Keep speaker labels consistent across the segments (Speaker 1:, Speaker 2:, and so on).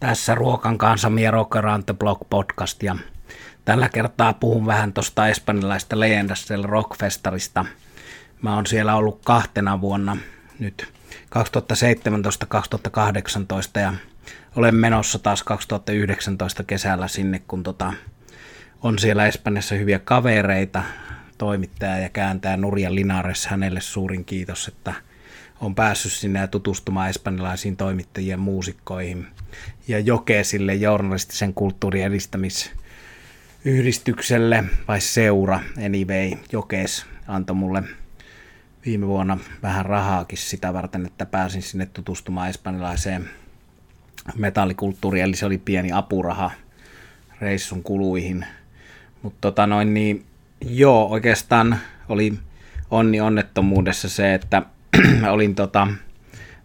Speaker 1: Tässä Ruokan kanssa Mie Rocker Blog podcast ja tällä kertaa puhun vähän tuosta espanjalaista Leyendas del Rockfestarista. Mä oon siellä ollut kahtena vuonna nyt 2017-2018 ja olen menossa taas 2019 kesällä sinne, kun tota, on siellä Espanjassa hyviä kavereita, toimittaja ja kääntää Nurja Linares, hänelle suurin kiitos, että on päässyt sinne ja tutustumaan espanjalaisiin toimittajien muusikkoihin ja Jokeesille journalistisen kulttuurin edistämisyhdistykselle vai seura, anyway, Jokees antoi mulle viime vuonna vähän rahaakin sitä varten, että pääsin sinne tutustumaan espanjalaiseen metallikulttuuriin, eli se oli pieni apuraha reissun kuluihin. Mutta tota noin, niin joo, oikeastaan oli onni onnettomuudessa se, että olin tota,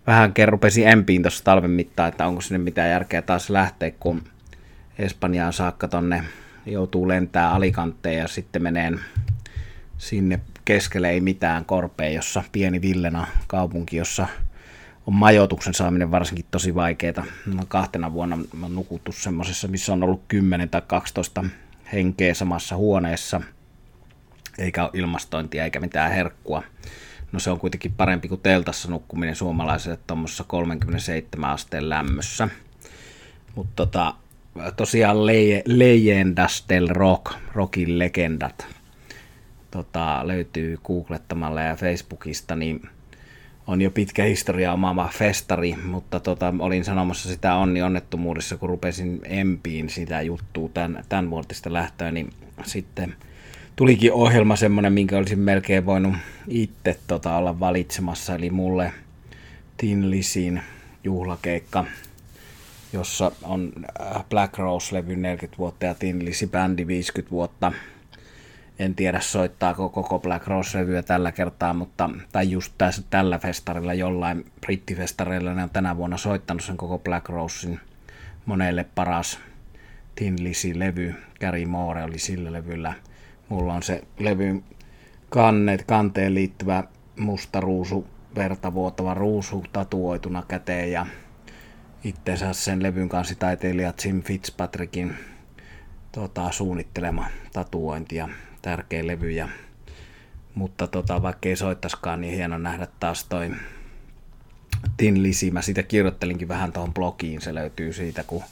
Speaker 1: vähän rupesin empiin tuossa talven mittaan, että onko sinne mitään järkeä taas lähteä, kun Espanjaan saakka tonne joutuu lentää alikanteen ja sitten menee sinne keskelle ei mitään korpea, jossa pieni Villena kaupunki, jossa on majoituksen saaminen varsinkin tosi vaikeaa. Kahtena vuonna on nukuttu semmoisessa, missä on ollut 10 tai 12 henkeä samassa huoneessa, eikä ole ilmastointia eikä mitään herkkua. No se on kuitenkin parempi kuin teltassa nukkuminen suomalaiselle tuommoisessa 37 asteen lämmössä. Mutta tota, tosiaan Le- del Rock, rockin legendat, tota, löytyy googlettamalla ja Facebookista, niin on jo pitkä historia omaava festari, mutta tota, olin sanomassa sitä onni onnettomuudessa, kun rupesin empiin sitä juttua tämän, tämän vuotista lähtöön, niin sitten tulikin ohjelma semmoinen, minkä olisin melkein voinut itse tota, olla valitsemassa, eli mulle Tin Lisin juhlakeikka, jossa on äh, Black Rose-levy 40 vuotta ja Tin Lisi bändi 50 vuotta. En tiedä soittaako koko Black Rose-levyä tällä kertaa, mutta, tai just tässä, tällä festarilla jollain brittifestareilla ne on tänä vuonna soittanut sen koko Black Rosein monelle paras Tin Lisi-levy. Gary Moore oli sillä levyllä – Mulla on se levyn kannet, kanteen liittyvä musta ruusu, verta vuotava ruusu tatuoituna käteen ja itsensä sen levyn kanssa taiteilija Jim Fitzpatrickin tota, suunnittelema tatuointi ja tärkeä levy. Ja, mutta tota, vaikka ei soittaskaan, niin hieno nähdä taas toi Tin Lisi. Mä sitä kirjoittelinkin vähän tuohon blogiin, se löytyy siitä, kun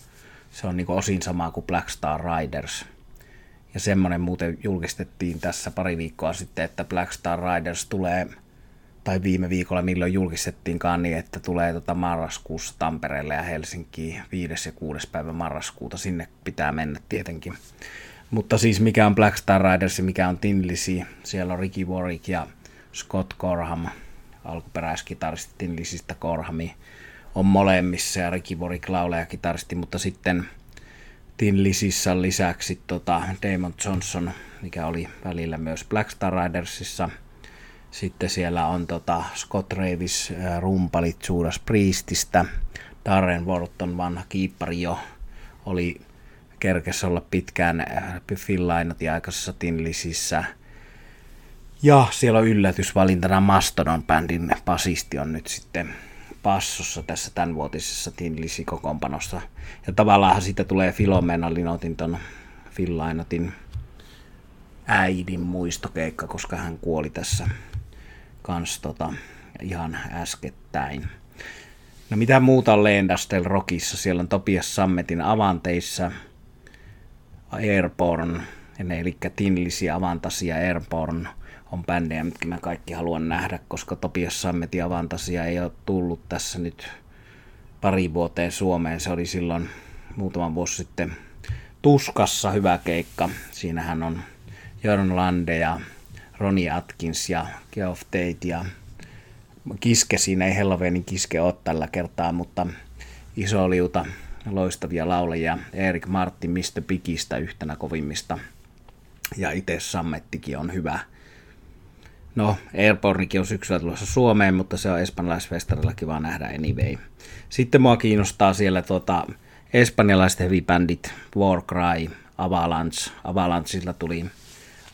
Speaker 1: se on niinku osin sama kuin Black Star Riders – ja semmoinen muuten julkistettiin tässä pari viikkoa sitten, että Black Star Riders tulee, tai viime viikolla milloin julkistettiinkaan niin, että tulee tota marraskuussa Tampereelle ja Helsinkiin 5. ja 6. päivä marraskuuta. Sinne pitää mennä tietenkin. Mutta siis mikä on Black Star Riders ja mikä on Tin Lizzy, siellä on Ricky Warwick ja Scott Corham, alkuperäiskitaristi Tin Lizzystä Corhami on molemmissa ja Ricky Warwick lauleja kitaristi, mutta sitten – Tin Lisissä lisäksi tota Damon Johnson, mikä oli välillä myös Black Star Ridersissa. Sitten siellä on tota Scott Ravis rumpalit Judas Priestistä. Darren Worton vanha kiippari jo oli kerkessä olla pitkään Phil Lynottin aikaisessa Tin Lisissä. Ja siellä on yllätysvalintana Mastodon-bändin basisti on nyt sitten passossa tässä tämänvuotisessa Tin kokoonpanossa. Ja tavallaan siitä tulee Filomena Linotin ton Phil äidin muistokeikka, koska hän kuoli tässä kans tota, ihan äskettäin. No mitä muuta on Leendastel Rockissa? Siellä on Topias Sammetin avanteissa, Airborne, eli Tinlisi Avantasi ja Airborne – on bändejä, mitkä mä kaikki haluan nähdä, koska Topias Sammet ja Vantasia ei ole tullut tässä nyt pari vuoteen Suomeen. Se oli silloin muutama vuosi sitten Tuskassa hyvä keikka. Siinähän on Jörn Lande ja Ronnie Atkins ja Geoff Tate ja Kiske siinä ei Helloweenin Kiske ole tällä kertaa, mutta iso liuta loistavia laulajia. Erik Martin Mr. Pikistä yhtenä kovimmista. Ja itse Sammettikin on hyvä No, Airbornikin on syksyllä tulossa Suomeen, mutta se on espanjalaisfestarilla kiva nähdä anyway. Sitten mua kiinnostaa siellä tuota, espanjalaiset heavy-bändit, Warcry, Avalanche. Avalancheilla tuli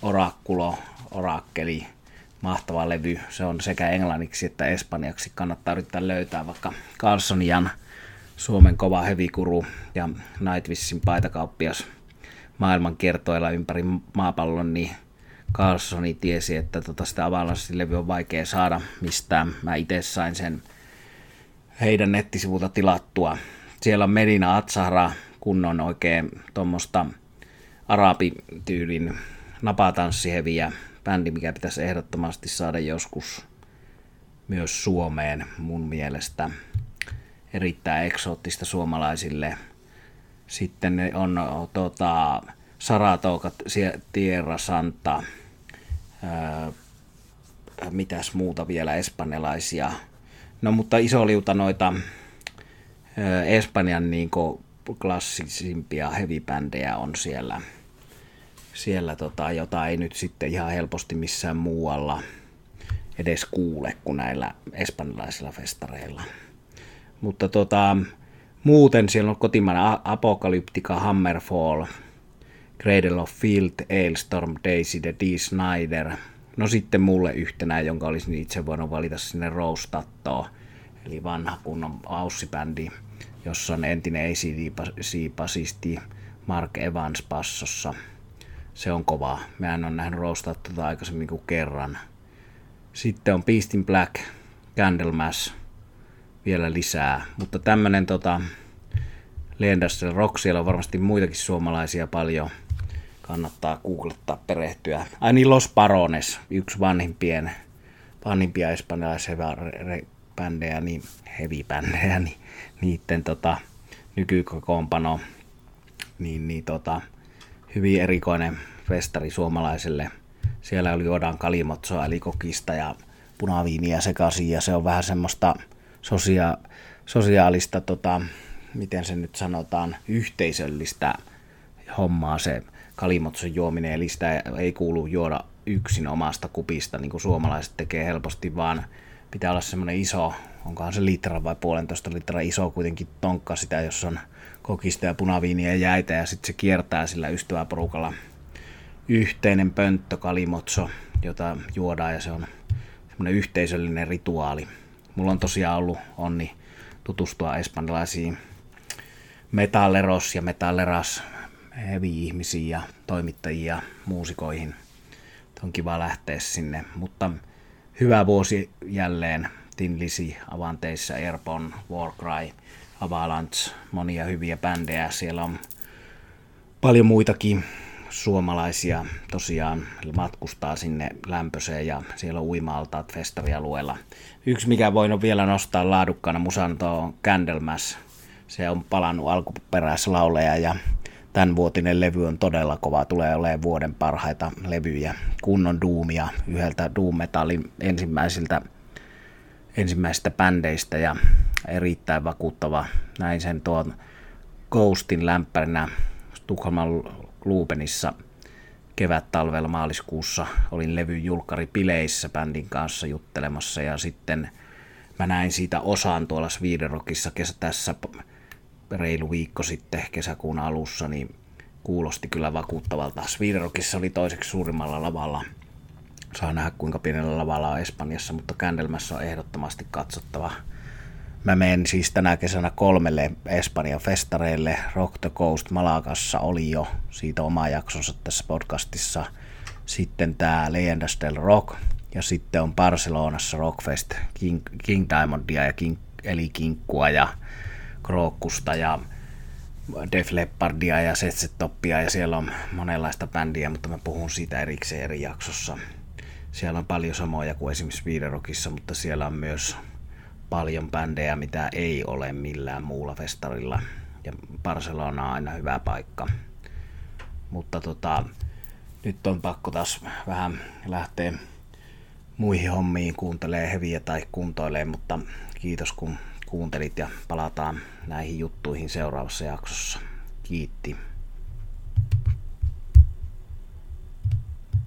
Speaker 1: Oraculo, Orakkeli, mahtava levy. Se on sekä englanniksi että espanjaksi. Kannattaa yrittää löytää vaikka Carson Jan Suomen kova hevikuru ja Nightwishin paitakauppias maailman kertoilla ympäri maapallon, niin Carlsoni tiesi, että tota sitä avalanssilevy on vaikea saada mistään. Mä itse sain sen heidän nettisivulta tilattua. Siellä on Medina Atsahra, kunnon oikein tuommoista arabityylin napatanssiheviä bändi, mikä pitäisi ehdottomasti saada joskus myös Suomeen mun mielestä. Erittäin eksoottista suomalaisille. Sitten on tota, Saratoga, Tierra Santa, ää, mitäs muuta vielä, espanjalaisia. No mutta iso liuta noita ää, Espanjan niin klassisimpia heavy-bändejä on siellä, siellä tota, jota ei nyt sitten ihan helposti missään muualla edes kuule kuin näillä espanjalaisilla festareilla. Mutta tota, muuten siellä on kotimainen Apokalyptika, Hammerfall, Cradle of Field, Ailstorm, Daisy the D. Snyder. No sitten mulle yhtenä, jonka olisin itse voinut valita sinne Rostattoon, eli vanha kunnon aussibändi, jossa on entinen ACD-basisti Mark Evans passossa. Se on kova. Mä en ole nähnyt Rostattoa aikaisemmin kuin kerran. Sitten on Beast in Black, Candlemass, vielä lisää. Mutta tämmönen tota, Leendastel Rock, siellä on varmasti muitakin suomalaisia paljon. Kannattaa googlettaa, perehtyä. Ai niin, Los Parones, yksi vanhimpien, vanhimpia espanjalaisia bändejä, niin heavy-bändejä, niin niiden tota, nykykokoonpano, niin, niin tota, hyvin erikoinen festari suomalaiselle. Siellä oli Odan kalimotsoa, eli kokista ja punaviiniä sekaisin, ja se on vähän semmoista sosia- sosiaalista, tota, miten se nyt sanotaan, yhteisöllistä hommaa se kalimotson juominen, eli sitä ei kuulu juoda yksin omasta kupista, niin kuin suomalaiset tekee helposti, vaan pitää olla semmoinen iso, onkohan se litra vai puolentoista litra iso kuitenkin tonkka sitä, jos on kokista ja punaviiniä ja jäitä, ja sitten se kiertää sillä ystäväporukalla yhteinen pönttö kalimotso, jota juodaan, ja se on semmoinen yhteisöllinen rituaali. Mulla on tosiaan ollut onni tutustua espanjalaisiin metalleros ja metalleras heavy-ihmisiin ja toimittajiin ja muusikoihin. On kiva lähteä sinne, mutta hyvä vuosi jälleen. Tin Lisi, Avanteissa, Airborne, Warcry, Avalanche, monia hyviä bändejä. Siellä on paljon muitakin suomalaisia tosiaan matkustaa sinne lämpöseen ja siellä on uima-altaat festarialueella. Yksi, mikä voin vielä nostaa laadukkaana musan, on Candlemass. Se on palannut alkuperäislauleja ja tämänvuotinen levy on todella kova, tulee olemaan vuoden parhaita levyjä, kunnon duumia yhdeltä doom metallin ensimmäisiltä ensimmäisistä bändeistä ja erittäin vakuuttava. Näin sen tuon Ghostin lämpärinä Tukholman Luupenissa kevät-talvella maaliskuussa. Olin levyn julkari Pileissä bändin kanssa juttelemassa ja sitten mä näin siitä osaan tuolla Sviderokissa kesä tässä reilu viikko sitten kesäkuun alussa, niin kuulosti kyllä vakuuttavalta. Sviderokissa oli toiseksi suurimmalla lavalla. Saa nähdä kuinka pienellä lavalla on Espanjassa, mutta Kändelmässä on ehdottomasti katsottava. Mä menen siis tänä kesänä kolmelle Espanjan festareille. Rock the Coast Malagassa oli jo siitä oma jaksonsa tässä podcastissa. Sitten tää Leyendas del Rock ja sitten on Barcelonassa Rockfest King, King Diamondia ja King, eli Kinkkua ja Krookkusta ja Def Leppardia ja Toppia ja siellä on monenlaista bändiä, mutta mä puhun siitä erikseen eri jaksossa. Siellä on paljon samoja kuin esimerkiksi Viiderokissa, mutta siellä on myös paljon bändejä, mitä ei ole millään muulla festarilla. Ja Barcelona on aina hyvä paikka. Mutta tota, nyt on pakko taas vähän lähteä muihin hommiin, kuuntelee heviä tai kuntoilee, mutta kiitos kun kuuntelit ja palataan näihin juttuihin seuraavassa jaksossa. Kiitti.